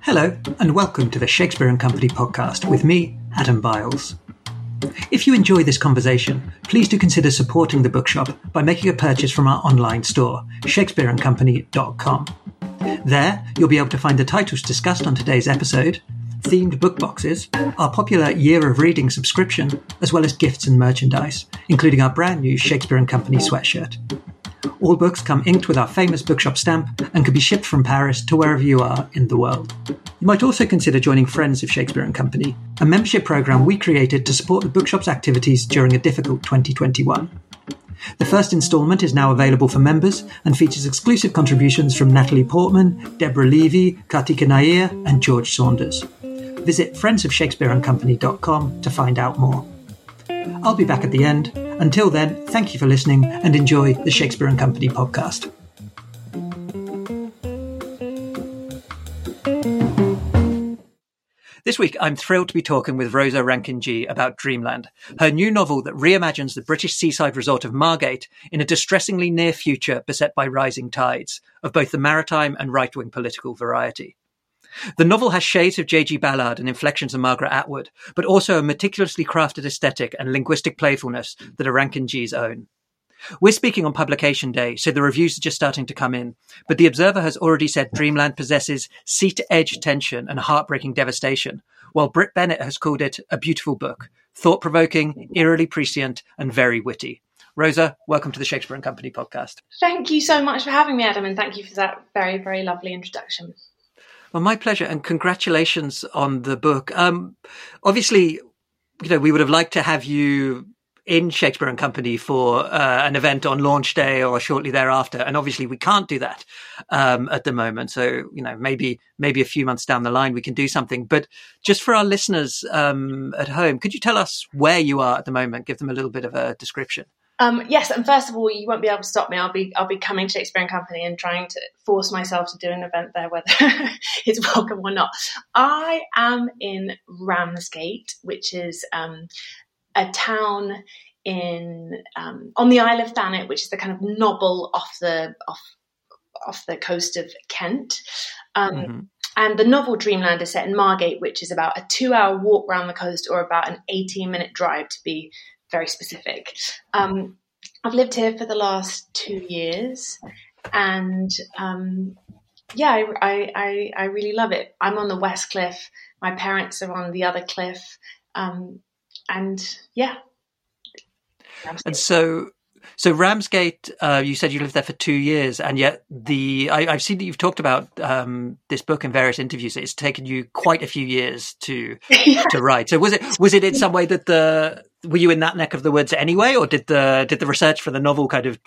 Hello, and welcome to the Shakespeare and Company podcast with me, Adam Biles. If you enjoy this conversation, please do consider supporting the bookshop by making a purchase from our online store, shakespeareandcompany.com. There, you'll be able to find the titles discussed on today's episode, themed book boxes, our popular Year of Reading subscription, as well as gifts and merchandise, including our brand new Shakespeare and Company sweatshirt. All books come inked with our famous bookshop stamp and can be shipped from Paris to wherever you are in the world. You might also consider joining Friends of Shakespeare and Company, a membership program we created to support the bookshop's activities during a difficult 2021. The first instalment is now available for members and features exclusive contributions from Natalie Portman, Deborah Levy, Karthika Nair, and George Saunders. Visit friendsofshakespeareandcompany.com to find out more. I'll be back at the end. Until then, thank you for listening and enjoy the Shakespeare and Company podcast. This week, I'm thrilled to be talking with Rosa Rankin-Gee about Dreamland, her new novel that reimagines the British seaside resort of Margate in a distressingly near future beset by rising tides of both the maritime and right wing political variety. The novel has shades of J.G. Ballard and inflections of Margaret Atwood, but also a meticulously crafted aesthetic and linguistic playfulness that are Rankin-Gee's own. We're speaking on publication day, so the reviews are just starting to come in. But The Observer has already said Dreamland possesses seat edge tension and heartbreaking devastation, while Brit Bennett has called it a beautiful book, thought provoking, eerily prescient, and very witty. Rosa, welcome to the Shakespeare and Company podcast. Thank you so much for having me, Adam, and thank you for that very, very lovely introduction. Well, my pleasure, and congratulations on the book. Um, obviously, you know, we would have liked to have you in Shakespeare and Company for uh, an event on launch day or shortly thereafter, and obviously we can't do that um, at the moment. So you know, maybe maybe a few months down the line we can do something. But just for our listeners um, at home, could you tell us where you are at the moment? Give them a little bit of a description. Um, yes, and first of all, you won't be able to stop me. I'll be I'll be coming to Shakespeare and Company and trying to force myself to do an event there, whether it's welcome or not. I am in Ramsgate, which is um, a town in um, on the Isle of Thanet, which is the kind of nobble off the off off the coast of Kent. Um, mm-hmm. And the novel Dreamland is set in Margate, which is about a two-hour walk around the coast, or about an eighteen-minute drive to be very specific. Um, I've lived here for the last two years, and um, yeah, I, I, I really love it. I'm on the west cliff. My parents are on the other cliff. Um, and yeah. Ramsgate. And so, so Ramsgate, uh, you said you lived there for two years, and yet the I, have seen that you've talked about um, this book in various interviews. It's taken you quite a few years to to write. So was it was it in some way that the were you in that neck of the woods anyway, or did the did the research for the novel kind of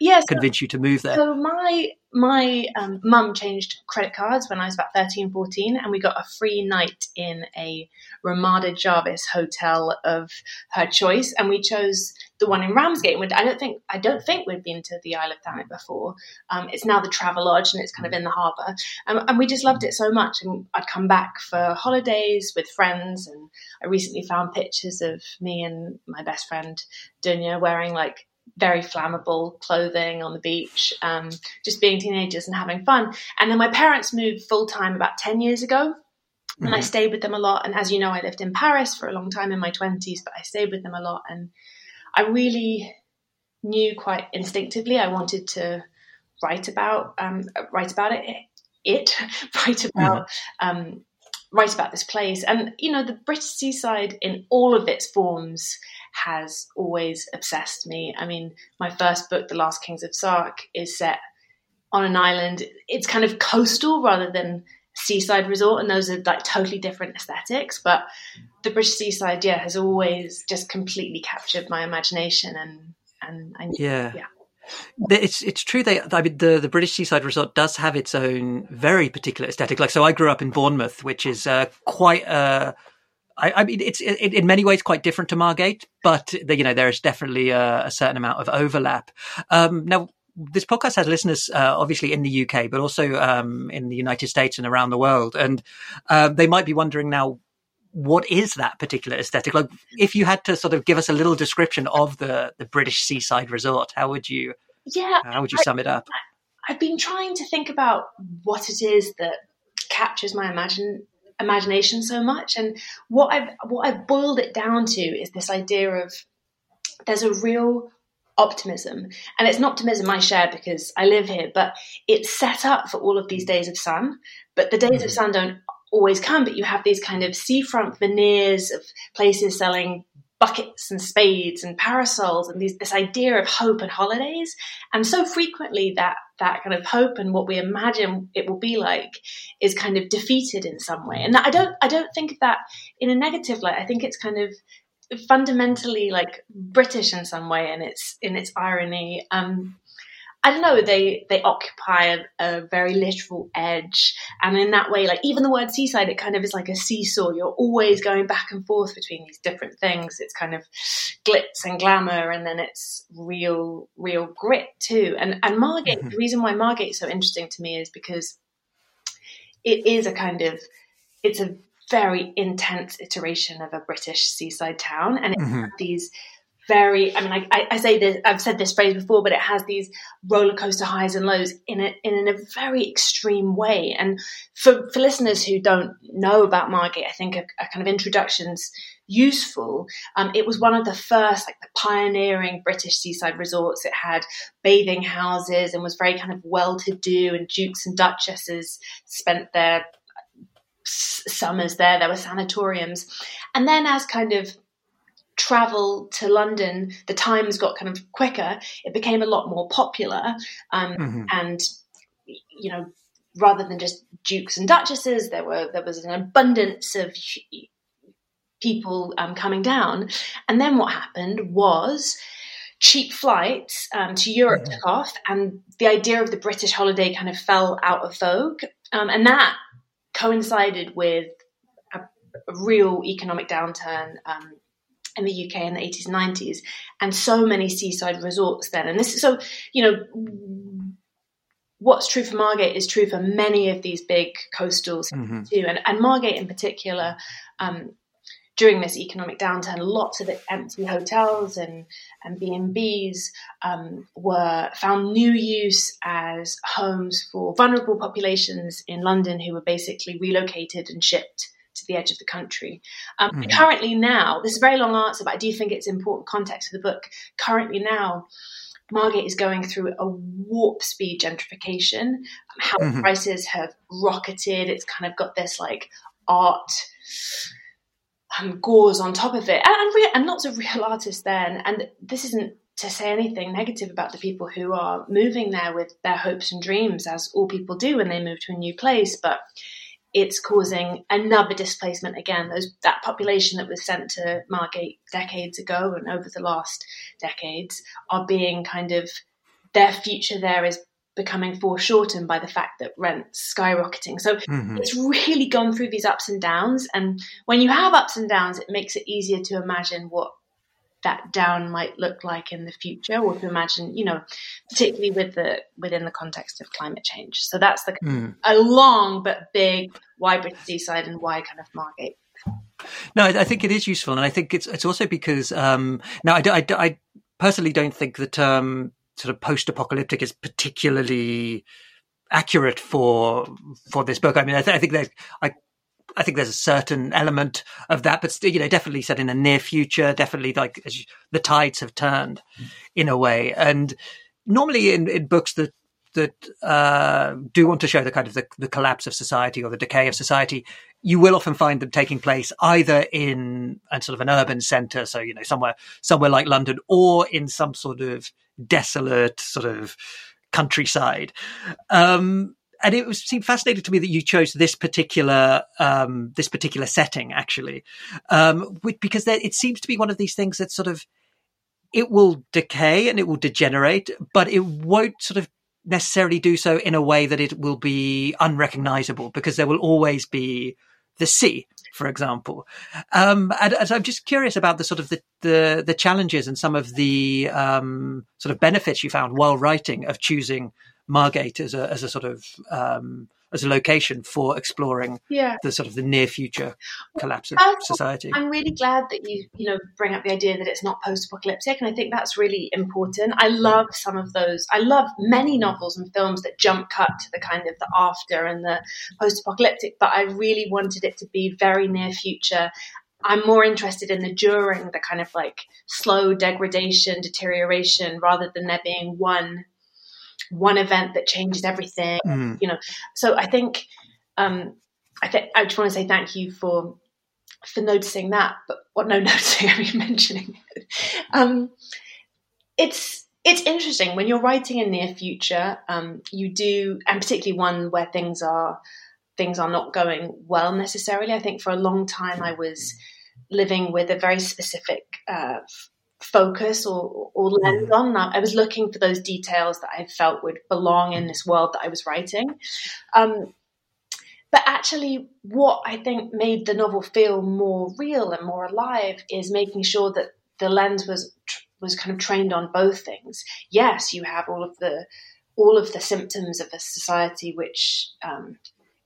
yes, convince you to move there? So my my um, mum changed credit cards when I was about 13, 14, and we got a free night in a Ramada Jarvis hotel of her choice, and we chose the one in Ramsgate. I don't think I don't think we'd been to the Isle of Thanet before. Um, it's now the Travelodge, and it's kind of in the harbour, um, and we just loved it so much. And I'd come back for holidays with friends, and I recently found pictures of me and my best friend Dunya wearing like very flammable clothing on the beach, um, just being teenagers and having fun. And then my parents moved full time about 10 years ago. And mm-hmm. I stayed with them a lot. And as you know, I lived in Paris for a long time in my 20s, but I stayed with them a lot. And I really knew quite instinctively I wanted to write about um, write about it, it write about mm-hmm. um, write about this place. And you know, the British seaside in all of its forms has always obsessed me. I mean, my first book, The Last Kings of Sark, is set on an island. It's kind of coastal rather than seaside resort, and those are like totally different aesthetics. But the British seaside, yeah, has always just completely captured my imagination, and and, and yeah, yeah. It's it's true. They I mean, the the British seaside resort does have its own very particular aesthetic. Like so, I grew up in Bournemouth, which is uh, quite a I, I mean, it's it, in many ways quite different to Margate, but the, you know there is definitely a, a certain amount of overlap. Um, now, this podcast has listeners uh, obviously in the UK, but also um, in the United States and around the world, and uh, they might be wondering now. What is that particular aesthetic? Like, if you had to sort of give us a little description of the, the British seaside resort, how would you? Yeah, how would you sum it up? I, I've been trying to think about what it is that captures my imagine imagination so much, and what I've what I've boiled it down to is this idea of there's a real optimism. And it's an optimism I share because I live here, but it's set up for all of these days of sun. But the days mm-hmm. of sun don't always come, but you have these kind of seafront veneers of places selling buckets and spades and parasols and these, this idea of hope and holidays. And so frequently that that kind of hope and what we imagine it will be like is kind of defeated in some way. And I don't I don't think of that in a negative light. I think it's kind of fundamentally like British in some way in its in its irony. Um, I don't know. They they occupy a, a, very literal edge, and in that way, like even the word seaside, it kind of is like a seesaw. You're always going back and forth between these different things. It's kind of glitz and glamour, and then it's real real grit too. And and Margate, mm-hmm. the reason why Margate is so interesting to me is because it is a kind of it's a very intense iteration of a British seaside town, and it mm-hmm. these very. I mean, I, I, say this. I've said this phrase before, but it has these roller coaster highs and lows in a in a very extreme way. And for for listeners who don't know about Margate, I think a, a kind of introduction's useful. Um, it was one of the first, like the pioneering British seaside resorts. It had bathing houses and was very kind of well to do, and dukes and duchesses spent their summers there. There were sanatoriums, and then as kind of travel to London, the times got kind of quicker. It became a lot more popular, um, mm-hmm. and you know, rather than just dukes and duchesses, there were there was an abundance of people um, coming down. And then what happened was cheap flights um, to Europe mm-hmm. took off, and the idea of the British holiday kind of fell out of vogue. Um, and that coincided with a, a real economic downturn um, in the UK in the 80s and 90s, and so many seaside resorts then. And this is so, you know, what's true for Margate is true for many of these big coastals mm-hmm. too. And, and Margate in particular, um, during this economic downturn, lots of empty hotels and and B and B's um, were found new use as homes for vulnerable populations in London who were basically relocated and shipped the edge of the country. Um, mm-hmm. Currently, now this is a very long answer, but I do think it's important context for the book. Currently, now. Margate is going through a warp speed gentrification. House mm-hmm. prices have rocketed. It's kind of got this like art um, gauze on top of it, and and, and lots of real artists then. And, this isn't to say anything negative about the people who are moving there with their hopes and dreams, as all people do when they move to a new place. But it's causing another displacement again. Those that population that was sent to Margate decades ago and over the last decades are being kind of their future there is becoming foreshortened by the fact that rent's skyrocketing. So mm-hmm. it's really gone through these ups and downs. And when you have ups and downs, it makes it easier to imagine what that down might look like in the future, or to imagine, you know, particularly with the within the context of climate change. So that's the mm. a long but big why British Seaside and why kind of Margate. No, I think it is useful, and I think it's it's also because um, now I, I, I personally don't think the term sort of post-apocalyptic is particularly accurate for for this book. I mean, I, th- I think there's I I think there's a certain element of that, but you know, definitely said in a near future. Definitely, like you, the tides have turned in a way, and normally in, in books that that uh, do want to show the kind of the, the, collapse of society or the decay of society, you will often find them taking place either in a sort of an urban centre, so you know somewhere somewhere like London, or in some sort of desolate sort of countryside. Um, and it was seemed fascinating to me that you chose this particular um, this particular setting actually, um, because there, it seems to be one of these things that sort of it will decay and it will degenerate, but it won't sort of necessarily do so in a way that it will be unrecognizable because there will always be the sea for example. Um, and, and, I'm just curious about the sort of the, the, the challenges and some of the um, sort of benefits you found while writing of choosing Margate as a, as a sort of um, as a location for exploring yeah. the sort of the near future collapse of society. I'm really glad that you you know bring up the idea that it's not post-apocalyptic, and I think that's really important. I love some of those. I love many novels and films that jump cut to the kind of the after and the post-apocalyptic, but I really wanted it to be very near future I'm more interested in the during, the kind of like slow degradation, deterioration, rather than there being one one event that changes everything. Mm. You know, so I think um, I think I just want to say thank you for for noticing that. But what no noticing? I mean mentioning. it. um, it's it's interesting when you're writing in near future. Um, you do, and particularly one where things are things are not going well necessarily. I think for a long time I was living with a very specific uh, focus or, or lens mm. on. I was looking for those details that I felt would belong in this world that I was writing. Um, but actually, what I think made the novel feel more real and more alive is making sure that the lens was was kind of trained on both things. Yes, you have all of the all of the symptoms of a society which um,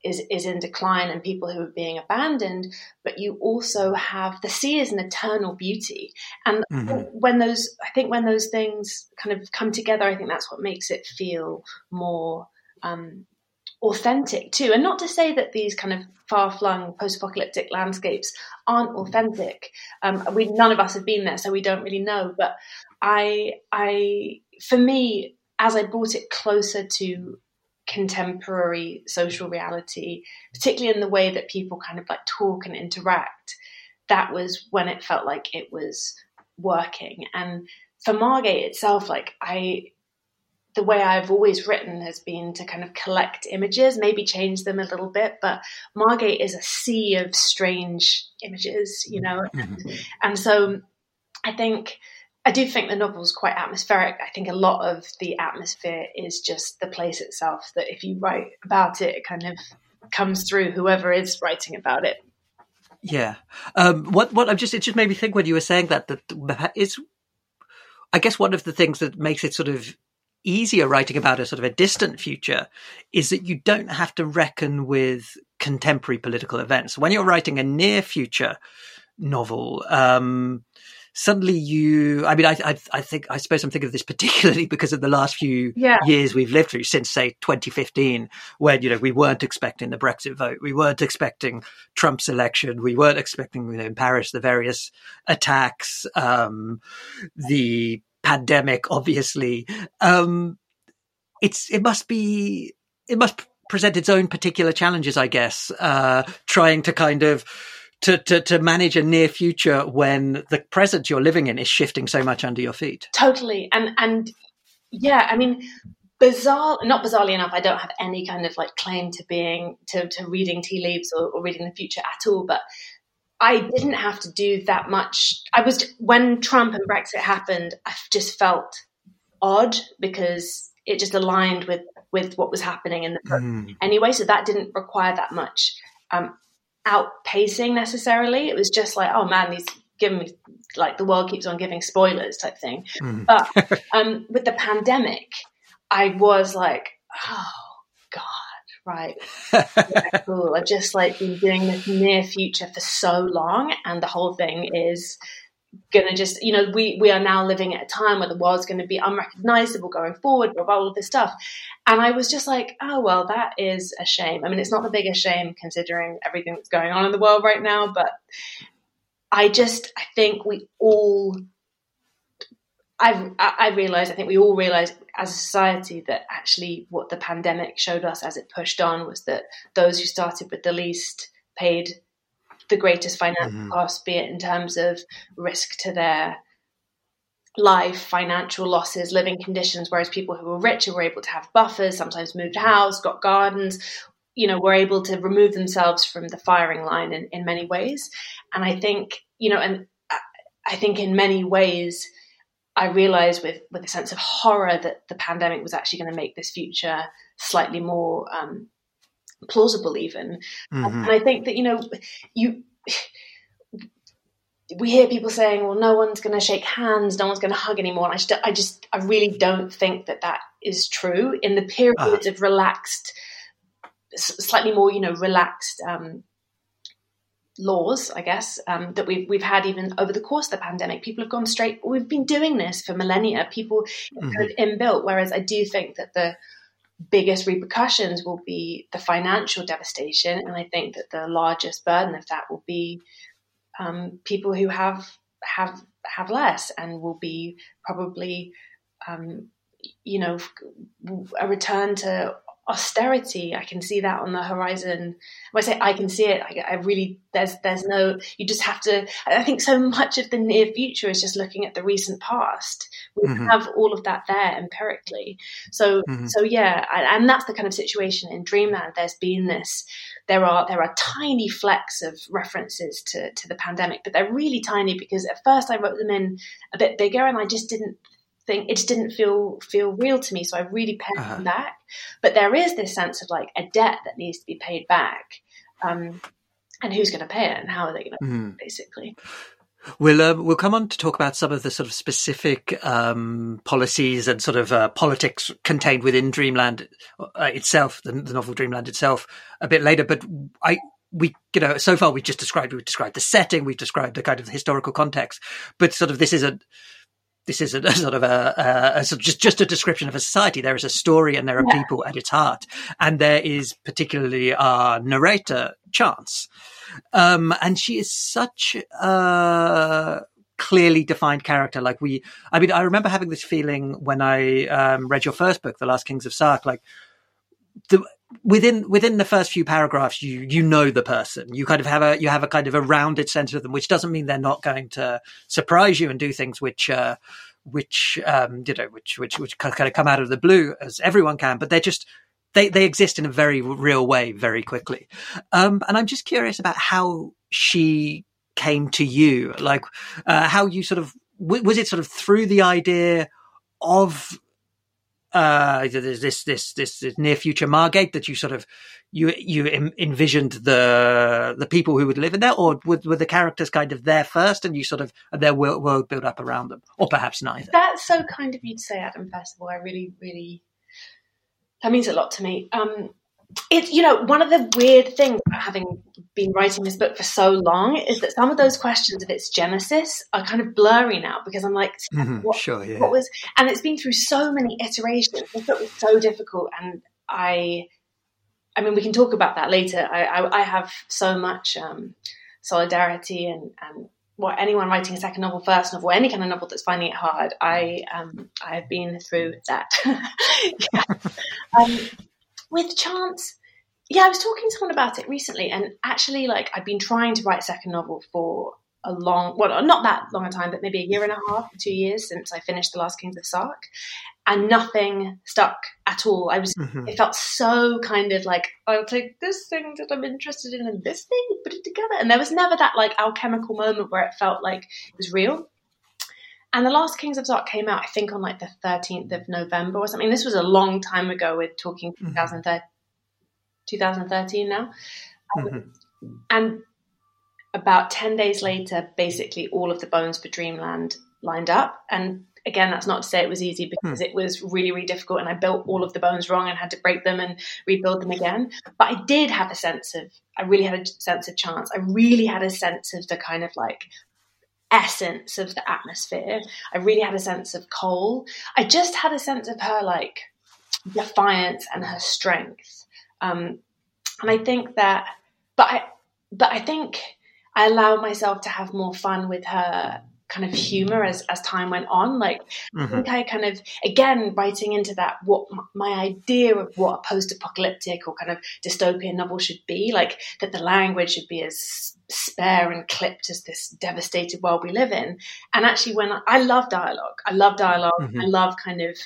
is is in decline and people who are being abandoned, but you also have the sea is an eternal beauty. And mm-hmm. when those I think when those things kind of come together, I think that's what makes it feel more um, authentic too. And not to say that these kind of far flung post apocalyptic landscapes aren't authentic. Um, we none of us have been there, so we don't really know. But I I for me, as I brought it closer to contemporary social reality, particularly in the way that people kind of like talk and interact, that was when it felt like it was working. And for Margate itself, like I, the way I've always written has been to kind of collect images, maybe change them a little bit, but Margate is a sea of strange images, you know? And, mm-hmm. and so I think I do think the novel's quite atmospheric. I think a lot of the atmosphere is just the place itself, that if you write about it, it kind of comes through whoever is writing about it. Yeah. Um, what, what I'm just, it just made me think when you were saying that, that is, I guess one of the things that makes it sort of easier writing about a sort of a distant future is that you don't have to reckon with contemporary political events. When you're writing a near future novel, um, suddenly you, I mean, I, I, I, think, I suppose I'm thinking of this particularly because of the last few yeah. years we've lived through since, say, 2015, when, you know, we weren't expecting the Brexit vote. We weren't expecting Trump's election. We weren't expecting, you know, in Paris, the various attacks, um, the pandemic, obviously. Um, it's, it must be, it must present its own particular challenges, I guess, uh, trying to kind of, to, to, to manage a near future when the present you're living in is shifting so much under your feet. Totally. And, and yeah, I mean, bizarre, not bizarrely enough, I don't have any kind of like claim to being, to, to reading tea leaves or, or reading the future at all. But I didn't have to do that much. I was, when Trump and Brexit happened, I just felt odd because it just aligned with, with what was happening in the book mm. anyway. So that didn't require that much um, outpacing necessarily. It was just like, oh man, he's giving me like the world keeps on giving spoilers type thing. Mm. But um, with the pandemic, I was like, oh god, right, yeah, cool. I've just like been doing this near future for so long, and the whole thing is going to just, you know, we, we are now living at a time where the world's going to be unrecognizable going forward, blah, blah, all of this stuff. And I was just like, oh, well, that is a shame. I mean, it's not the biggest shame considering everything that's going on in the world right now, but I just, I think we all, I've, I realized, I think we all realized as a society that actually what the pandemic showed us as it pushed on was that those who started with the least paid the greatest financial mm-hmm. cost, be it in terms of risk to their life, financial losses, living conditions, whereas people who were richer were able to have buffers, sometimes moved house, got gardens, you know, were able to remove themselves from the firing line in, in many ways. And I think, you know, and I think in many ways, I realized with, with a sense of horror that the pandemic was actually going to make this future slightly more um, plausible even. Mm-hmm. And I think that, you know, you we hear people saying, well, no one's going to shake hands, no one's going to hug anymore. And I just, I just, I really don't think that that is true. In the periods uh. of relaxed slightly more, you know, relaxed um, laws, I guess, um, that we've we've had even over the course of the pandemic. People have gone straight. We've been doing this for millennia. People mm-hmm. kind of inbuilt. Whereas I do think that the biggest repercussions will be the financial devastation, and I think that the largest burden of that will be um, people who have have have less and will be probably um, you know a return to austerity. I can see that on the horizon. When i say i can see it I, I, really there's there's no you just have to i think so much of the near future is just looking at the recent past. We mm-hmm. have all of that there empirically. So mm-hmm. so yeah and that's the kind of situation in dreamland. There's been this there are there are tiny flecks of references to to the pandemic but they're really tiny because at first i wrote them in a bit bigger and i just didn't thing it just didn't feel feel real to me so i really paid uh-huh. them back but there is this sense of like a debt that needs to be paid back um, and who's going to pay it and how are they going to mm. basically We'll uh, we'll come on to talk about some of the sort of specific um, policies and sort of uh, politics contained within Dreamland uh, itself, the, the, novel Dreamland itself, a bit later. But I we you know so far we've just described we've described the setting, we've described the kind of historical context, but sort of this is a this is a, sort of a, a, a, just just a description of a society. There is a story, and there are yeah. people at its heart, and there is particularly our narrator, Chance, um, and she is such a clearly defined character. Like we, I mean, I remember having this feeling when I um, read your first book, The Last Kings of Sark, like the within within the first few paragraphs you you know the person. You kind of have a you have a kind of a rounded sense of them which doesn't mean they're not going to surprise you and do things which uh which um you know which which which kind of come out of the blue as everyone can but they're just they they exist in a very real way very quickly. Um and i'm just curious about how she came to you like uh, how you sort of was it sort of through the idea of uh, there's this, this, this, this near future Margate that you sort of, you, you envisioned the, the people who would live in there, or were, were the characters kind of there first and you sort of, their world, world built up around them, or perhaps neither? That's so kind of you to say, Adam, first of all. I really, really, that means a lot to me. Um, it's you know one of the weird things about having been writing this book for so long is that some of those questions of its genesis are kind of blurry now because I'm like, mm-hmm, what, sure, yeah. what was, and it's been through so many iterations. This book was so difficult, and I, I mean, we can talk about that later. I, I, I have so much um, solidarity and and what anyone writing a second novel, first novel, any kind of novel that's finding it hard. I um, I have been through that. um, with chance. Yeah i was talking to someone about it recently and actually like i've been trying to write a second novel for a long well not that long a time but maybe a year and a half two years since i finished the last kings of sark and nothing stuck at all. I was mm-hmm. it felt so kind of like i'll take this thing that i'm interested in and this thing put it together. And there was never that like alchemical moment where it felt like it was real and The Last Kings of Sark came out, I think, on like the 13th of November or something. This was a long time ago. We're talking mm-hmm. 2013 now. Mm-hmm. and about 10 days later, basically all of the bones for Dreamland lined up. And again, that's not to say it was easy because mm. it was really, really difficult. And I built all of the bones wrong and had to break them and rebuild them again. But I did have a sense of, I really had a sense of chance. I really had a sense of the kind of like essence of the atmosphere. I really had a sense of Cole. I just had a sense of her like defiance and her strength. Um, and I think that, but I, but I think I allowed myself to have more fun with her kind of humor as, as time went on. Like, mm-hmm. I think I kind of, again, writing into that, what my idea of what a post apocalyptic or kind of dystopian novel should be, like that the language should be as spare and clipped as this devastated world we live in. And actually, when I, I love dialogue, I love dialog mm-hmm. I love kind of,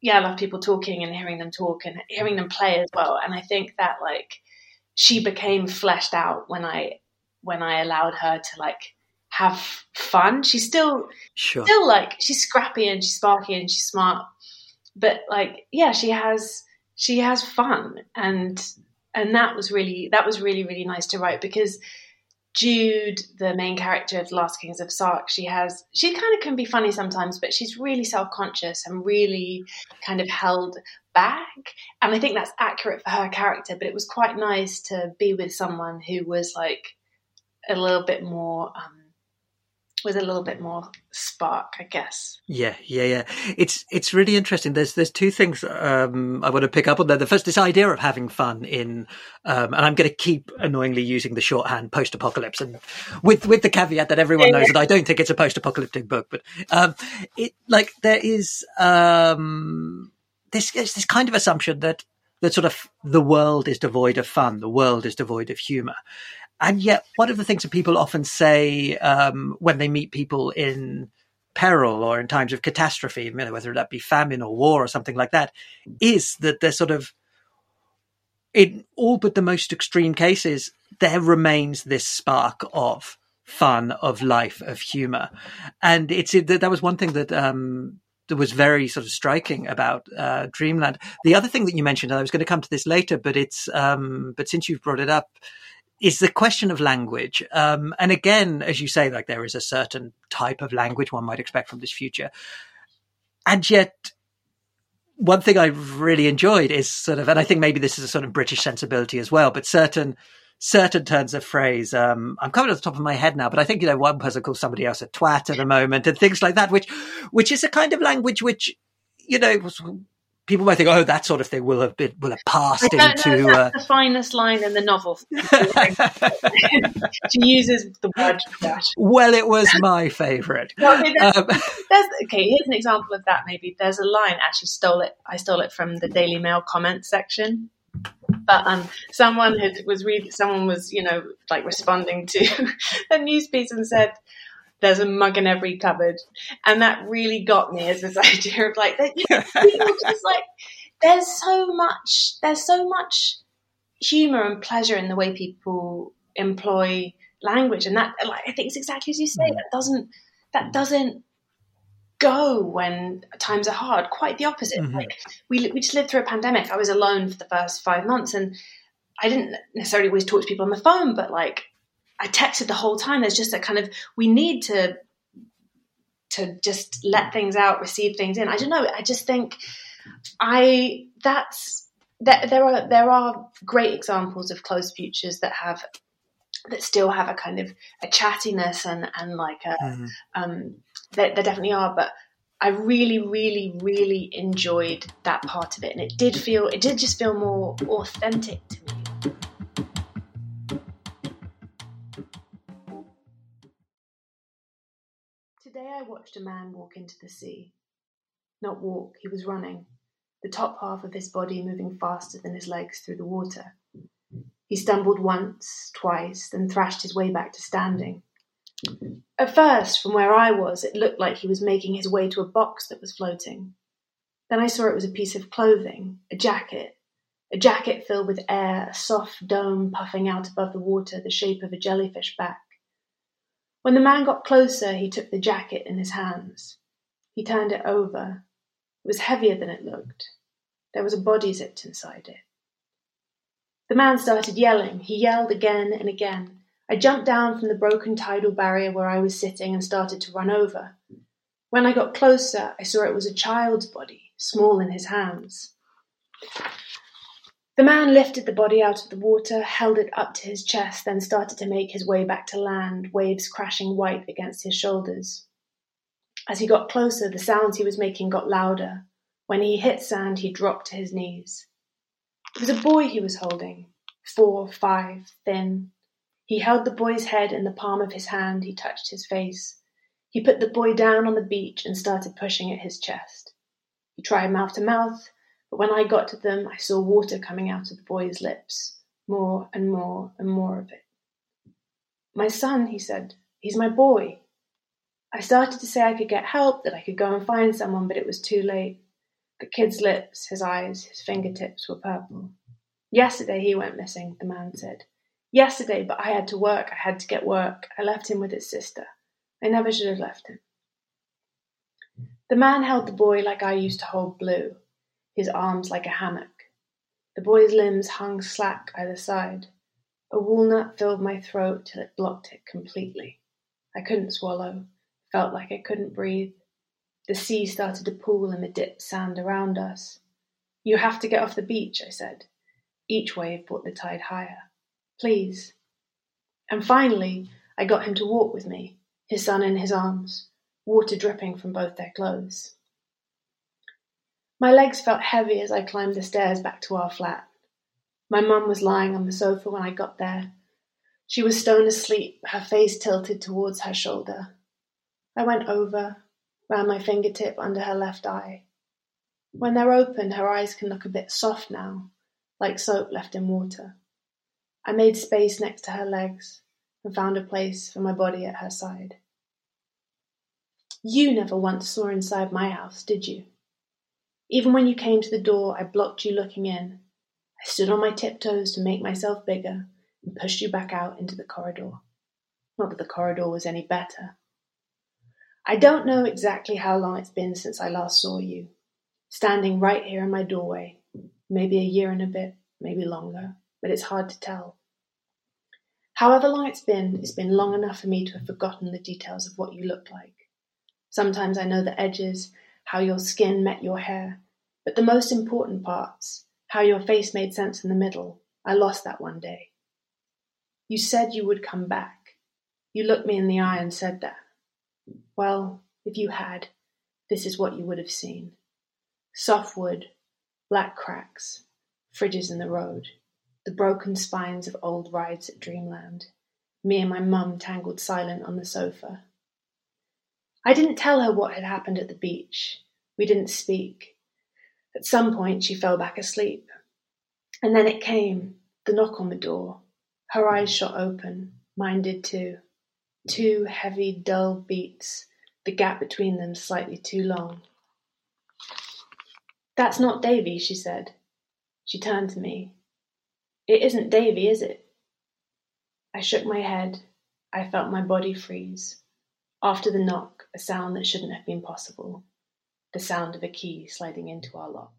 yeah, I love people talking and hearing them talk and hearing them play as well. And I think that, like, she became fleshed out when I when I allowed her to like have fun. She's still sure. still like she's scrappy and she's sparky and she's smart, but like yeah, she has she has fun and and that was really that was really really nice to write because Jude, the main character of The Last Kings of Sark, she has she kind of can be funny sometimes, but she's really self conscious and really kind of held back. And I think that's accurate for her character. But it was quite nice to be with someone who was like a little bit more um, with a little bit more spark, I guess. Yeah, yeah, yeah. It's it's really interesting. There's there's two things um, I want to pick up on there. The first, this idea of having fun in, um, and I'm going to keep annoyingly using the shorthand post-apocalypse, and with with the caveat that everyone knows that I don't think it's a post-apocalyptic book, but um, it like there is um, this this kind of assumption that that sort of the world is devoid of fun, the world is devoid of humor, and yet, one of the things that people often say um, when they meet people in peril or in times of catastrophe, you know, whether that be famine or war or something like that, is that they're sort of, in all but the most extreme cases, there remains this spark of fun, of life, of humor. And it's that was one thing that um, that was very sort of striking about uh, Dreamland. The other thing that you mentioned, and I was going to come to this later, but it's um, but since you've brought it up, is the question of language. Um, and again, as you say, like there is a certain type of language one might expect from this future. And yet, one thing I really enjoyed is sort of, and I think maybe this is a sort of British sensibility as well, but certain certain turns of phrase. Um, I'm coming off the top of my head now, but I think you know one person calls somebody else a twat at the moment, and things like that, which which is a kind of language which you know people might think, oh, that sort of thing will have been will have passed into uh... the finest line in the novel. she uses the word that. Well, it was my favourite. well, okay, there's, um, okay, here's an example of that. Maybe there's a line. Actually, stole it. I stole it from the Daily Mail comments section. But um, someone had, was reading. Someone was, you know, like responding to a news piece and said, there's a mug in every cupboard. And that really got me as this idea of like, you know, just like, there's so much, there's so much humor and pleasure in the way people employ language. And that, like, I think it's exactly as you say, mm. that doesn't, that doesn't go when times are hard. Quite the opposite. Mm-hmm. Like we, we just lived through a pandemic. I was alone for the first five months and I didn't necessarily always talk to people on the phone, but like I texted the whole time. There's just a kind of we need to to just let things out, receive things in. I don't know. I just think I that's that there are there are great examples of closed futures that have that still have a kind of a chattiness and and like a mm-hmm. um there, there definitely are but I really, really, really enjoyed that part of it, and it did feel, it did just feel more authentic to me. Watched a man walk into the sea. Not walk, he was running, the top half of his body moving faster than his legs through the water. He stumbled once, twice, then thrashed his way back to standing. At first, from where I was, it looked like he was making his way to a box that was floating. Then I saw it was a piece of clothing, a jacket, a jacket filled with air, a soft dome puffing out above the water, the shape of a jellyfish back. When the man got closer, he took the jacket in his hands. He turned it over. It was heavier than it looked. There was a body zipped inside it. The man started yelling. He yelled again and again. I jumped down from the broken tidal barrier where I was sitting and started to run over. When I got closer, I saw it was a child's body, small in his hands. The man lifted the body out of the water, held it up to his chest, then started to make his way back to land, waves crashing white against his shoulders. As he got closer, the sounds he was making got louder. When he hit sand, he dropped to his knees. It was a boy he was holding, four, five, thin. He held the boy's head in the palm of his hand. He touched his face. He put the boy down on the beach and started pushing at his chest. He tried mouth to mouth, but when I got to them, I saw water coming out of the boy's lips, more and more and more of it. My son, he said, he's my boy. I started to say I could get help, that I could go and find someone, but it was too late. The kid's lips, his eyes, his fingertips were purple. Yesterday he went missing, the man said. Yesterday, but I had to work, I had to get work. I left him with his sister. I never should have left him. The man held the boy like I used to hold Blue his arms like a hammock. The boy's limbs hung slack either side. A walnut filled my throat till it blocked it completely. I couldn't swallow, felt like I couldn't breathe. The sea started to pool in the dip sand around us. You have to get off the beach, I said. Each wave brought the tide higher. Please. And finally, I got him to walk with me, his son in his arms, water dripping from both their clothes. My legs felt heavy as I climbed the stairs back to our flat. My mum was lying on the sofa when I got there. She was stone asleep, her face tilted towards her shoulder. I went over, ran my fingertip under her left eye. When they're open, her eyes can look a bit soft now, like soap left in water. I made space next to her legs and found a place for my body at her side. You never once saw inside my house, did you? Even when you came to the door, I blocked you looking in. I stood on my tiptoes to make myself bigger and pushed you back out into the corridor. Not that the corridor was any better. I don't know exactly how long it's been since I last saw you, standing right here in my doorway. Maybe a year and a bit, maybe longer, but it's hard to tell. However long it's been, it's been long enough for me to have forgotten the details of what you looked like. Sometimes I know the edges, how your skin met your hair, but the most important parts, how your face made sense in the middle, I lost that one day. You said you would come back. You looked me in the eye and said that. Well, if you had, this is what you would have seen. Soft wood, black cracks, fridges in the road, the broken spines of old rides at Dreamland, me and my mum tangled silent on the sofa. I didn't tell her what had happened at the beach. We didn't speak. At some point, she fell back asleep. And then it came the knock on the door. Her eyes shot open, mine did too. Two heavy, dull beats, the gap between them slightly too long. That's not Davy, she said. She turned to me. It isn't Davy, is it? I shook my head. I felt my body freeze. After the knock, a sound that shouldn't have been possible the sound of a key sliding into our lock.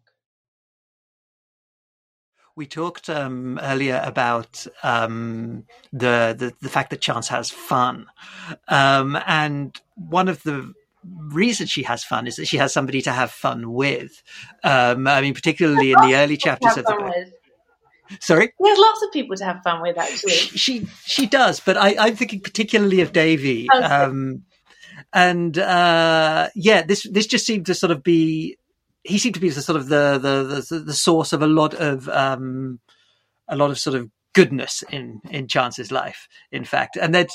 We talked um, earlier about um, the, the, the fact that Chance has fun, um, and one of the reasons she has fun is that she has somebody to have fun with. Um, I mean, particularly in the early chapters of the book. With. Sorry, there's lots of people to have fun with. Actually, she she does, but I, am thinking particularly of Davy. Okay. Um, and uh, yeah, this this just seemed to sort of be he seemed to be the sort of the the the, the source of a lot of um, a lot of sort of goodness in in Chance's life. In fact, and then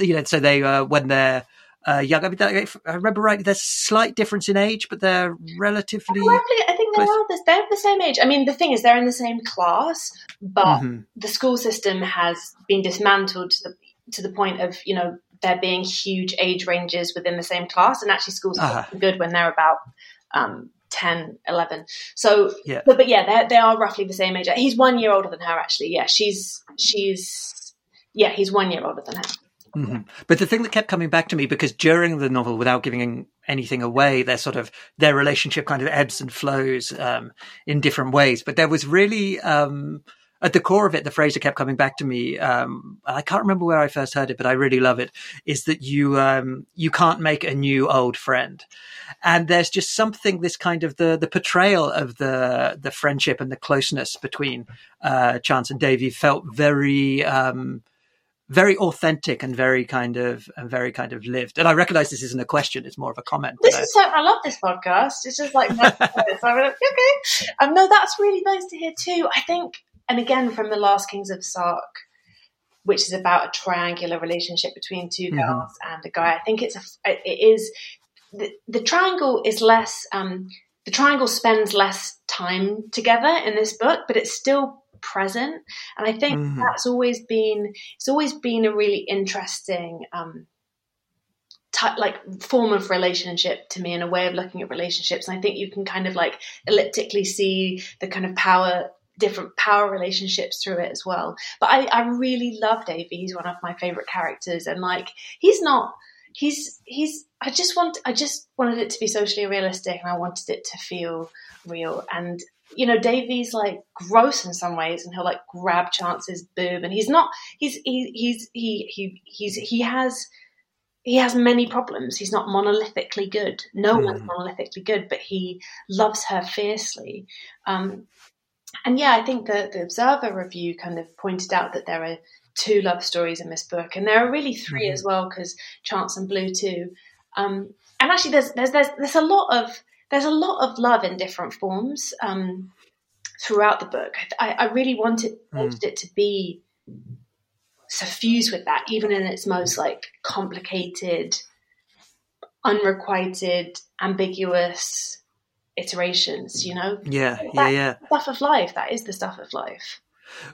you know, so they uh, when they're uh, young. I mean, if I remember right, there's slight difference in age, but they're relatively. I think they are. The, they're the same age. I mean, the thing is, they're in the same class, but mm-hmm. the school system has been dismantled to the to the point of you know there being huge age ranges within the same class, and actually schools uh-huh. are good when they're about um, 10, 11. So, yeah. But, but yeah, they are roughly the same age. He's one year older than her, actually. Yeah, she's she's yeah, he's one year older than her. Mm-hmm. But the thing that kept coming back to me, because during the novel, without giving anything away, their sort of their relationship kind of ebbs and flows um, in different ways. But there was really um, at the core of it, the phrase that kept coming back to me, um, I can't remember where I first heard it, but I really love it, is that you, um, you can't make a new old friend. And there's just something, this kind of the, the portrayal of the, the friendship and the closeness between, uh, Chance and Davy felt very, um, very authentic and very kind of and very kind of lived. And I recognize this isn't a question; it's more of a comment. This is so, I love this podcast. It's just like so I'm like, okay. Um, no, that's really nice to hear too. I think and again from the Last Kings of Sark, which is about a triangular relationship between 2 mm-hmm. girls and a guy. I think it's a, it is the, the triangle is less um, the triangle spends less time together in this book, but it's still present, and I think mm-hmm. that's always been it's always been a really interesting. Um, like form of relationship to me and a way of looking at relationships and i think you can kind of like elliptically see the kind of power different power relationships through it as well. But I, I really love Davy. He's one of my favorite characters, and like he's not. He's he's. I just want. I just wanted it to be socially realistic, and I wanted it to feel real. And you know, Davy's like gross in some ways, and he'll like grab Chance's boob, and he's not. He's he he's he he he's he has he has many problems. He's not monolithically good. No mm. one's monolithically good, but he loves her fiercely. Um, and yeah, I think the the Observer review kind of pointed out that there are two love stories in this book, and there are really 3 mm-hmm. as well because Chance and Blue too. Um, and actually, there's there's there's there's a lot of there's a lot of love in different forms um, throughout the book. I, I really wanted mm. wanted it to be suffused with that, even in its most like complicated, unrequited, ambiguous iterations. You know, yeah, that yeah, yeah, stuff of life. That is the stuff of life.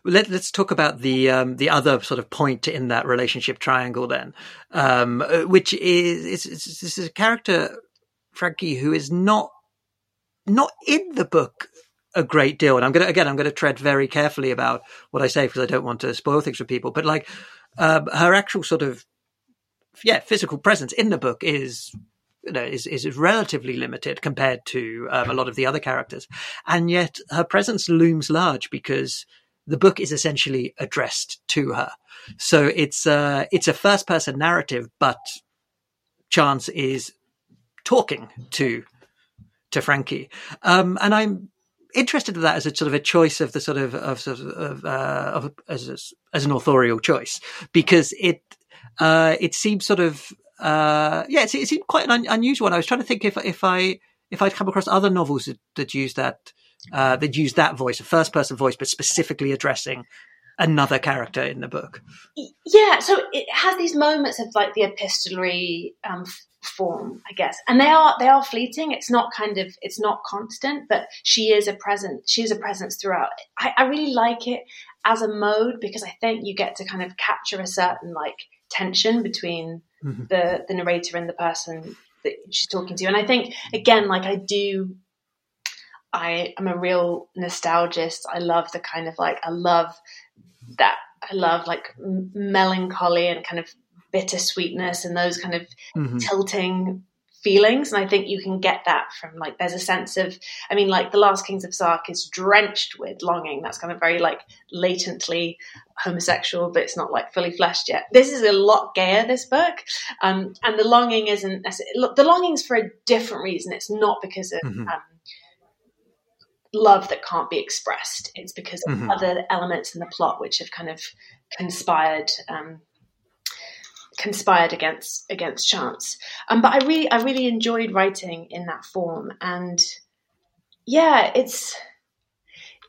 Let, us talk about the um, the other sort of point in that relationship triangle, then, um, which is it's, this is a character Frankie who is not not in the book a great deal. And I'm going to, again, I'm going to tread very carefully about what I say because I don't want to spoil things for people. But like, um, her actual sort of, yeah, physical presence in the book is, know, is, is relatively limited compared to um, a lot of the other characters. And yet her presence looms large because the book is essentially addressed to her. So it's, uh, it's a first person narrative, but Chance is talking to to Frankie. Um, and I'm interested in that as a sort of a choice of the sort of of, sort of, uh, of as as an authorial choice because it uh, it seems sort of uh, yeah it, it seemed quite an un- unusual one. I was trying to think if if I if I'd come across other novels that, that use that uh, that use that voice, a first person voice, but specifically addressing another character in the book. Yeah, so it has these moments of like the epistolary um, form, I guess. And they are they are fleeting. It's not kind of it's not constant, but she is a present. She is a presence throughout. I, I really like it as a mode because I think you get to kind of capture a certain like tension between mm-hmm. the the narrator and the person that she's talking to. And I think again, like I do I am a real nostalgist. I love the kind of like I love that I love like melancholy and kind of bittersweetness and those kind of mm-hmm. tilting feelings and i think you can get that from like there's a sense of i mean like the last kings of sark is drenched with longing that's kind of very like latently homosexual but it's not like fully fleshed yet this is a lot gayer this book um, and the longing isn't the longing's for a different reason it's not because of mm-hmm. um, love that can't be expressed it's because of mm-hmm. other elements in the plot which have kind of conspired um, conspired against against chance. Um, but I really I really enjoyed writing in that form, and yeah, it's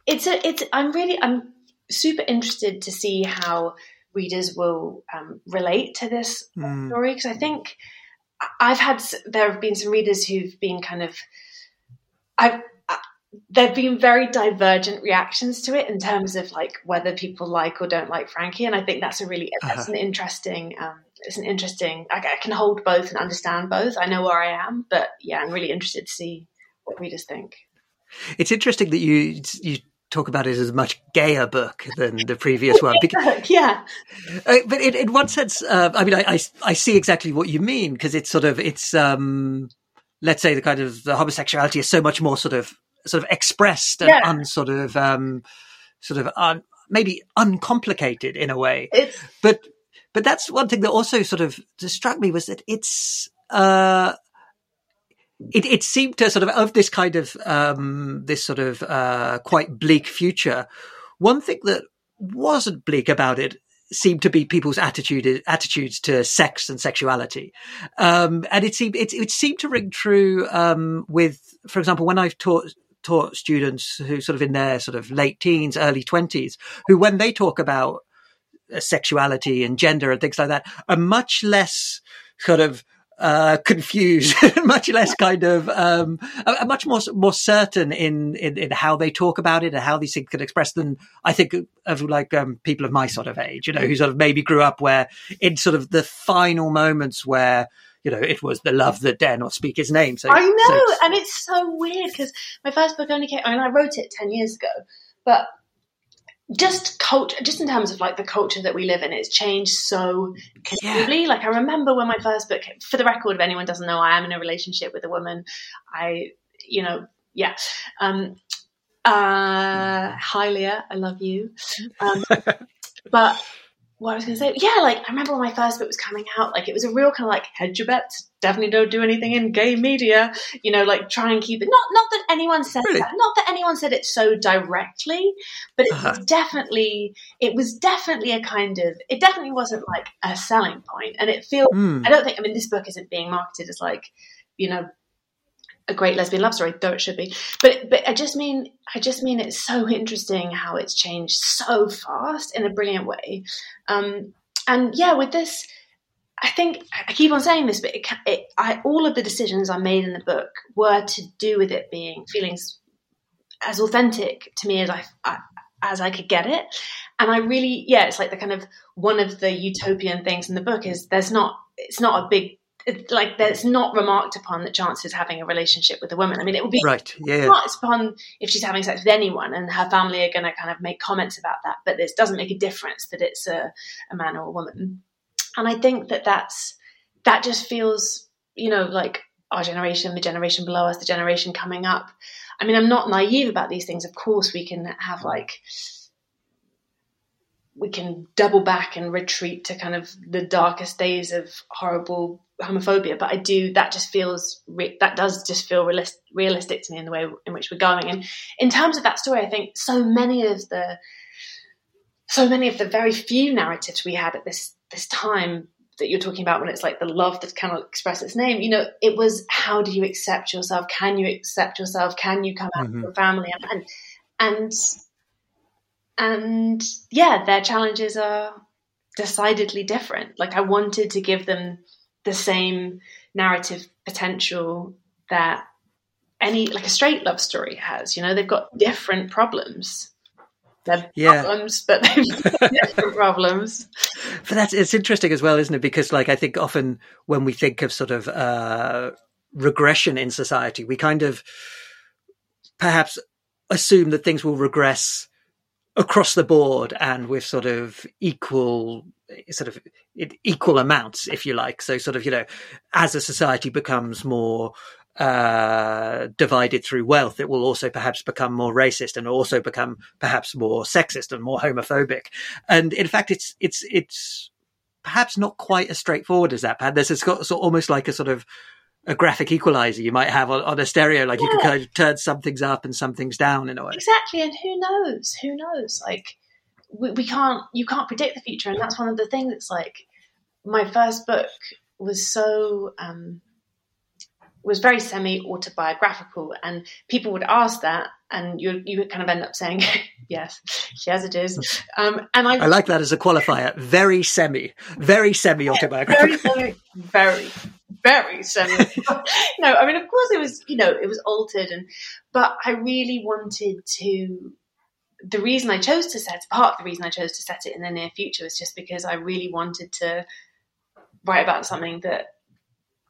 it's a it's I'm really I'm super interested to see how readers will um, relate to this mm. story because I think I've had there have been some readers who've been kind of I've there have been very divergent reactions to it in terms of like whether people like or don't like Frankie, and I think that's a really that's uh-huh. an interesting um, it's an interesting. I, I, can hold both and understand both. I know where I am, but yeah, I'm really interested to see what readers think. It's interesting that you you talk about it as a much gayer book than the previous one. Because, yeah, uh, but in, in, one sense, uh, I mean, I, I, I see exactly what you mean because it's sort of it's um, let's say the kind of the homosexuality is so much more sort of sort of expressed and yeah. unsort of um, sort of un, maybe uncomplicated in a way, it's, but but that's one thing that also sort of struck me was that it's uh, it, it seemed to sort of of this kind of um, this sort of uh, quite bleak future. One thing that wasn't bleak about it seemed to be people's attitude attitudes to sex and sexuality, um, and it seemed it, it seemed to ring true um, with, for example, when I've taught taught students who sort of in their sort of late teens, early twenties, who when they talk about sexuality and gender and things like that are much less sort of uh, confused, much less kind of, um, are much more, more certain in, in, in, how they talk about it and how these things can express than I think of like, um, people of my sort of age, you know, who sort of maybe grew up where in sort of the final moments where, you know, it was the love that dare not speak his name. So I know, so, and it's so weird because my first book only came, I mean, I wrote it 10 years ago, but just culture, just in terms of like the culture that we live in, it's changed so considerably. Yeah. Like I remember when my first book, for the record, if anyone doesn't know, I am in a relationship with a woman. I, you know, yeah. Um, Uh, hi, Leah. I love you. Um, but what I was going to say, yeah, like I remember when my first book was coming out, like it was a real kind of like hedge your bets. Definitely don't do anything in gay media. You know, like try and keep it. Not not that anyone said Really? that. Not that anyone said it so directly, but it Uh-huh. was definitely it was definitely a kind of it definitely wasn't like a selling point, and it feels. Hmm. I don't think. I mean, this book isn't being marketed as like you know a great lesbian love story, though it should be. But but I just mean I just mean it's so interesting how it's changed so fast in a brilliant way. Um, and yeah, with this, I think I keep on saying this, but it, it, I, all of the decisions I made in the book were to do with it being feelings as authentic to me as I, I as I could get it. And I really, yeah, it's like the kind of one of the utopian things in the book is there's not, it's not a big, it's like that's not remarked upon that Chance is having a relationship with a woman. I mean, it would be Right. Yeah. yeah. remarked upon if she's having sex with anyone, and her family are going to kind of make comments about that. But this doesn't make a difference that it's a, a man or a woman. And I think that that's that just feels, you know, like our generation, the generation below us, the generation coming up. I mean, I'm not naive about these things. Of course, we can have like we can double back and retreat to kind of the darkest days of horrible homophobia. But I do that just feels re- that does just feel realis- realistic to me in the way in which we're going. And in terms of that story, I think so many of the so many of the very few narratives we had at this this time that you're talking about when it's like the love that cannot express its name you know it was how do you accept yourself can you accept yourself can you come out Mhm. of your family and and and yeah their challenges are decidedly different like i wanted to give them the same narrative potential that any like a straight love story has you know they've got different problems they're Yeah. problems but they've got different problems But that's it's interesting as well, isn't it? Because like I think often when we think of sort of uh, regression in society, we kind of perhaps assume that things will regress across the board and with sort of equal sort of equal amounts if you like so sort of you know as a society becomes more uh, divided through wealth, it will also perhaps become more racist and also become perhaps more sexist and more homophobic. And in fact, it's it's it's perhaps not quite as straightforward as that. There's got sort almost like a sort of a graphic equalizer you might have on, on a stereo, like you can kind of turn some things up and some things down in a way. Exactly, and who knows? Who knows? Like we, we can't you can't predict the future, and that's one of the things. It's like my first book was so um, was very semi autobiographical, and people would ask that, and you you would kind of end up saying yes, yes, it is. Um, and I I like that as a qualifier. Very semi, very semi autobiographical. very, very, very, very semi. no, I mean, of course, it was, you know, it was altered, and but I really wanted to. The reason I chose to set part of the reason I chose to set it in the near future was just because I really wanted to write about something that,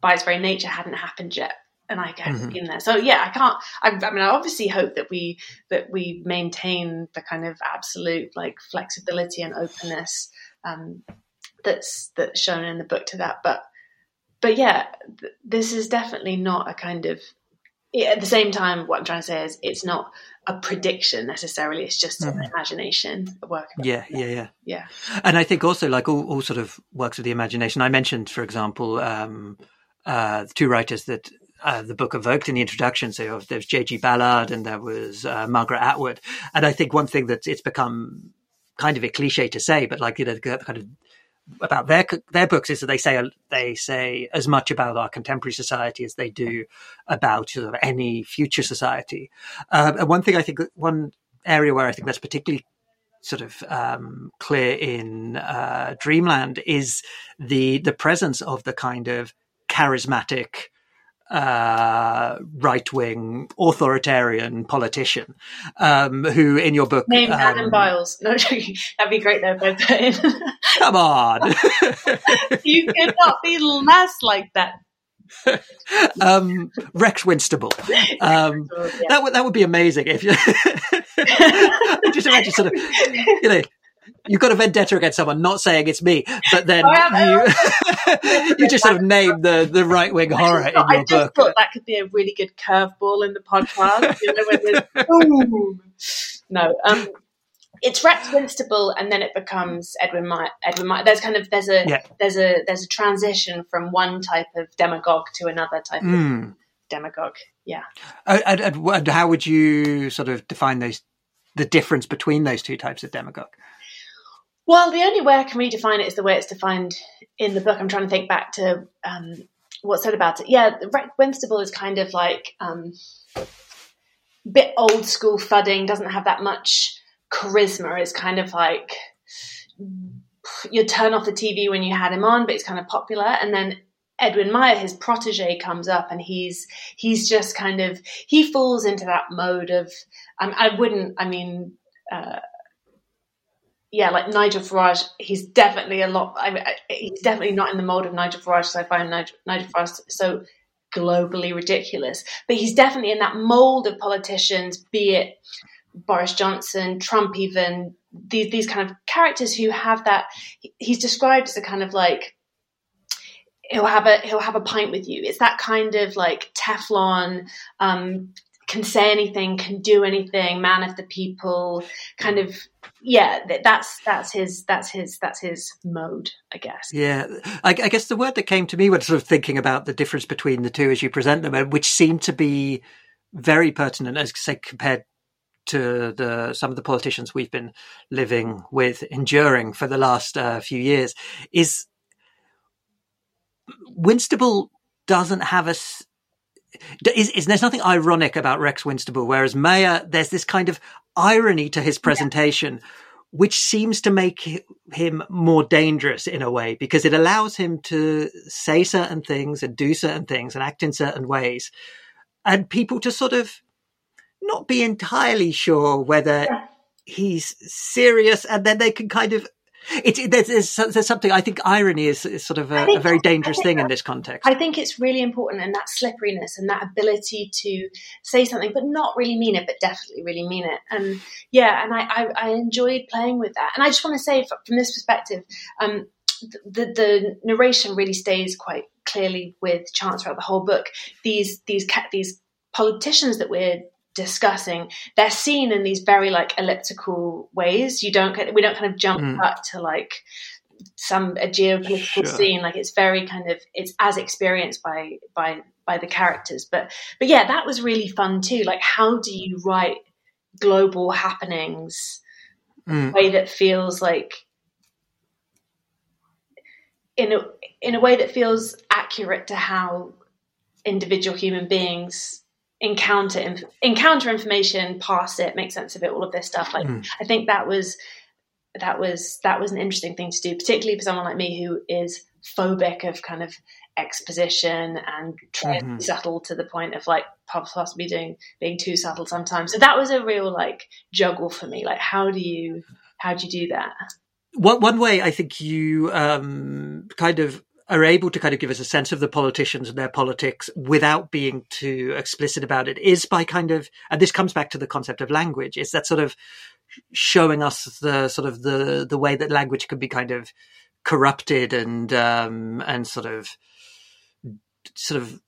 by its very nature, hadn't happened yet, and I hadn't Mhm. been there. So yeah, I can't. I, I mean, I obviously hope that we that we maintain the kind of absolute like flexibility and openness um, that's that's shown in the book to that. But but yeah, th- this is definitely not a kind of. At the same time, what I'm trying to say is it's not a prediction necessarily. It's just an Mhm. imagination work. Yeah, yeah, yeah. Yeah. And I think also like all, all sort of works of the imagination. I mentioned, for example, um, the two writers that uh, the book evoked in the introduction. So there was J.G. Ballard and there was uh, Margaret Atwood. And I think one thing that it's become kind of a cliche to say, but like you know, kind of about their their books is that they say they say as much about our contemporary society as they do about sort of any future society. Uh, and one thing I think one area where I think that's particularly sort of um, clear in uh, Dreamland is the the presence of the kind of charismatic uh, right wing authoritarian politician um, who, in your book, Named um, Adam Biles. No, joking. That'd be great though if I put in. come on. you could not be less like that. um, Rex Winstable. Um, Yeah. that would that would be amazing if you just imagine sort of you know you've got a vendetta against someone, not saying it's me, but then you you just sort of name the the right wing horror in your I just book. thought that could be a really good curveball in the podcast. You know, when boom. No, um, it's Rex Winstable, and then it becomes Edwin Meyer. Edwin Meyer. There's kind of there's a Yeah. there's a there's a transition from one type of demagogue to another type of Mm. demagogue. Yeah. Uh, And, and, and how would you sort of define those the difference between those two types of demagogue? Well, the only way I can redefine it is the way it's defined in the book. I'm trying to think back to um, what's said about it. Yeah, Winstable is kind of like um, bit old school fudding, doesn't have that much charisma. It's kind of like you'd turn off the TV when you had him on, but he's kind of popular. And then Edwin Meyer, his protege, comes up and he's he's just kind of he falls into that mode of um, I wouldn't I mean. Uh, yeah, like Nigel Farage, he's definitely a lot. I mean, he's definitely not in the mold of Nigel Farage. because I find Nigel, Nigel Farage so globally ridiculous, but he's definitely in that mold of politicians, be it Boris Johnson, Trump, even these these kind of characters who have that. He's described as a kind of like he'll have a he'll have a pint with you. It's that kind of like Teflon. Um, can say anything, can do anything, man of the people, kind of yeah, that's that's his that's his that's his mode, I guess. Yeah, I, I guess the word that came to me when sort of thinking about the difference between the two as you present them, which seemed to be very pertinent, as say compared to the some of the politicians we've been living with, enduring for the last uh, few years, is Winstable doesn't have a. Is, is there's nothing ironic about Rex Winstable, whereas Mayer, there's this kind of irony to his presentation, which seems to make him more dangerous in a way because it allows him to say certain things and do certain things and act in certain ways, and people to sort of not be entirely sure whether Yeah. he's serious, and then they can kind of. It, there's, there's there's something I think irony is, is sort of a, think a very dangerous thing in this context. I think it's really important, and that slipperiness and that ability to say something but not really mean it, but definitely really mean it. And yeah, and I I, I enjoyed playing with that. And I just want to say, from this perspective, um, the the narration really stays quite clearly with Chance throughout the whole book. These these these politicians that we're discussing they're seen in these very like elliptical ways you don't get we don't kind of jump Mm. cut to like some a geopolitical Sure. scene like it's very kind of it's as experienced by by by the characters but but yeah that was really fun too like how do you write global happenings Mm. way that feels like in a in a way that feels accurate to how individual human beings encounter inf- encounter information, pass it, make sense of it, all of this stuff. Like Mm. I think that was that was that was an interesting thing to do, particularly for someone like me who is phobic of kind of exposition and trying to Mhm. be subtle to the point of like possibly doing being too subtle sometimes. So that was a real like juggle for me. Like how do you how do you do that? One, one way I think you um, kind of are able to kind of give us a sense of the politicians and their politics without being too explicit about it is by kind of, and this comes back to the concept of language, is that sort of showing us the sort of the the way that language can be kind of corrupted and um, and sort of sort of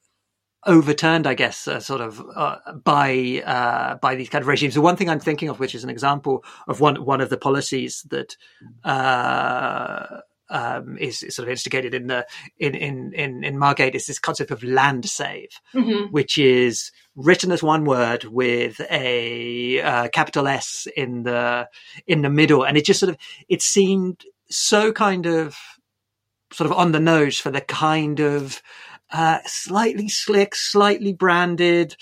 overturned, I guess, uh, sort of uh, by uh, by these kind of regimes. The one thing I'm thinking of, which is an example of one one of the policies that uh, um, is, is sort of instigated in the in in in, in Margate, is this concept of LandSave, Mm-hmm. which is written as one word with a uh, capital S in the in the middle, and it just sort of it seemed so kind of sort of on the nose for the kind of uh, slightly slick, slightly branded,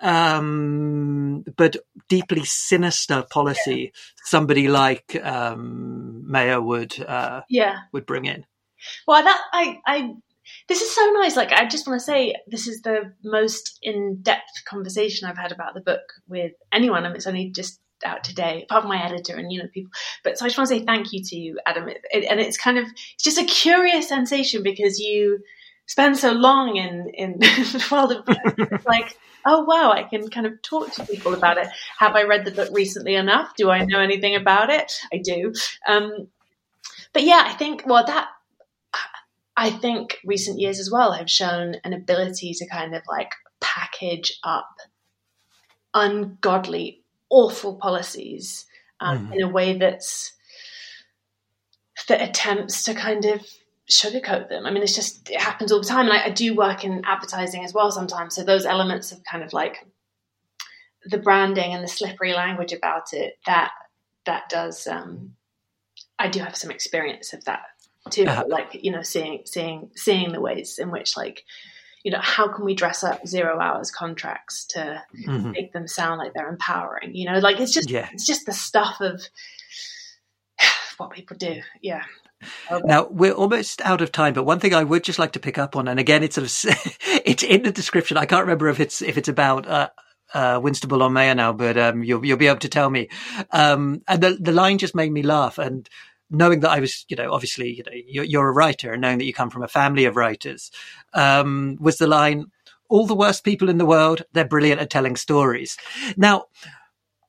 um, but deeply sinister policy somebody like um, Mayer would uh, Yeah. would bring in. Well, that I, I, this is so nice. Like, I just want to say, this is the most in-depth conversation I've had about the book with anyone, and it's only just out today, apart from my editor and you know people. But so I just want to say thank you to you, Adam. It, it, and it's kind of it's just a curious sensation because you spend so long in in the world of books. It's like oh wow, I can kind of talk to people about it. Have I read the book recently enough? Do I know anything about it? I do. Um, but yeah, I think well that I think recent years as well have shown an ability to kind of like package up ungodly, awful policies um, mm. in a way that's that attempts to kind of sugarcoat them. I mean, it's just it happens all the time, and I, I do work in advertising as well sometimes. So those elements of kind of like the branding and the slippery language about it that that does um, I do have some experience of that too. Uh-huh. Like you know, seeing seeing seeing the ways in which like you know how can we dress up zero hours contracts to mm-hmm. make them sound like they're empowering? You know, like it's just yeah. it's just the stuff of what people do. Yeah. Now we're almost out of time, but one thing I would just like to pick up on, and again, it's sort of it's in the description. I can't remember if it's if it's about uh, uh, Winstable on Mayer now, but um, you'll you'll be able to tell me. Um, and the the line just made me laugh, and knowing that I was, you know, obviously, you know, you're, you're a writer, and knowing that you come from a family of writers, um, was the line. All the worst people in the world, they're brilliant at telling stories. Now,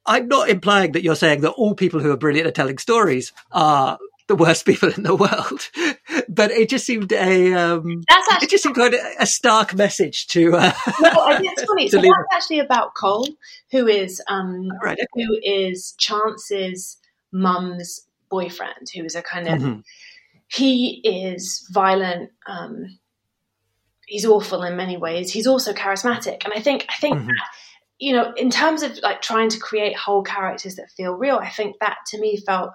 I'm not implying that you're saying that all people who are brilliant at telling stories are the worst people in the world. but it just seemed a um, that's actually, it just seemed quite a, a stark message to. Uh, no, I think it's funny. so that's actually about Cole, who is um, right, okay. who is Chance's mum's boyfriend, who is a kind of mm-hmm. he is violent. Um, he's awful in many ways. He's also charismatic, and I think I think. Mm-hmm. you know, in terms of like trying to create whole characters that feel real, I think that to me felt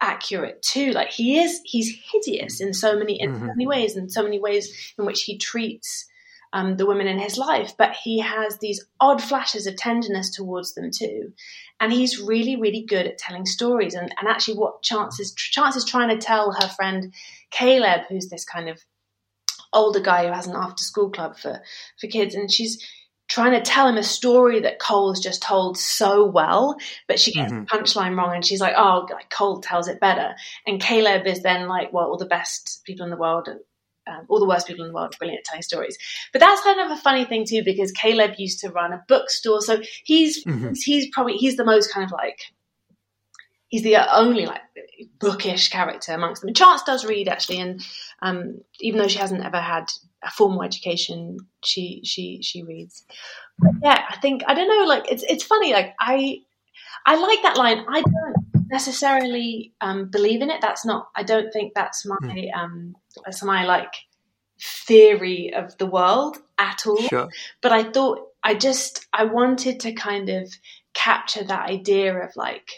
accurate too. Like he is, he's hideous in so many, in mm-hmm. so many ways, and so many ways in which he treats um, the women in his life. But he has these odd flashes of tenderness towards them too, and he's really, really good at telling stories. And, and actually, what Chance is Chance is trying to tell her friend Caleb, who's this kind of older guy who has an after school club for for kids, and she's trying to tell him a story that Cole's just told so well, but she gets mm-hmm. the punchline wrong and she's like, oh, like Cole tells it better. And Caleb is then like, well, all the best people in the world, um, all the worst people in the world are brilliant at telling stories. But that's kind of a funny thing too, because Caleb used to run a bookstore. So he's, mm-hmm. he's probably, he's the most kind of like, he's the only like bookish character amongst them. And Chance does read actually, and um, even though she hasn't ever had a formal education, she she she reads. But yeah, I think I don't know. Like it's it's funny. Like I I like that line. I don't necessarily um, believe in it. That's not. I don't think that's my hmm. um, that's my like theory of the world at all. Sure. But I thought I just I wanted to kind of capture that idea of like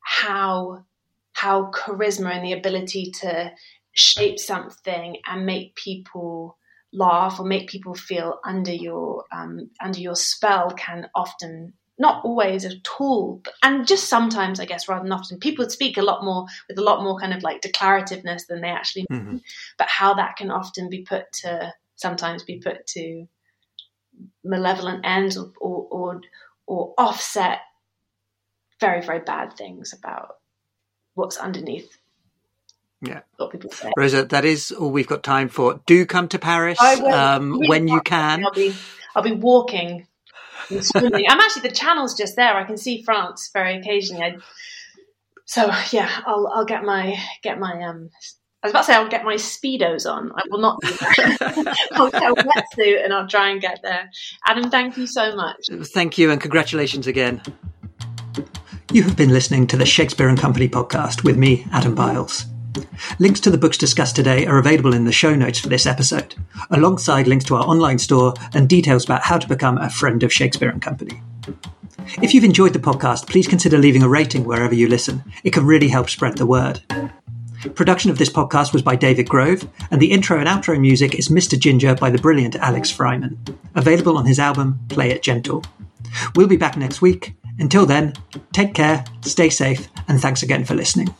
how how charisma and the ability to shape something and make people laugh or make people feel under your um, under your spell can often not always at all but, and just sometimes i guess rather than often people speak a lot more with a lot more kind of like declarativeness than they actually mean mm-hmm. but how that can often be put to sometimes be put to malevolent ends or or, or, or offset very very bad things about what's underneath yeah. Rosa, that is all we've got time for. Do come to Paris um, when you can. I'll be, I'll be walking I'm actually, the channel's just there. I can see France very occasionally. I, so yeah, I'll, I'll get my, get my, um, I was about to say I'll get my speedos on. I will not do that. I'll get a wetsuit and I'll try and get there. Adam, thank you so much. Thank you and congratulations again. You have been listening to the Shakespeare and Company podcast with me, Adam Biles. Links to the books discussed today are available in the show notes for this episode, alongside links to our online store and details about how to become a friend of Shakespeare and Company. If you've enjoyed the podcast, please consider leaving a rating wherever you listen. It can really help spread the word. Production of this podcast was by David Grove, and the intro and outro music is Mr. Ginger by the brilliant Alex Fryman, available on his album Play It Gentle. We'll be back next week. Until then, take care, stay safe, and thanks again for listening.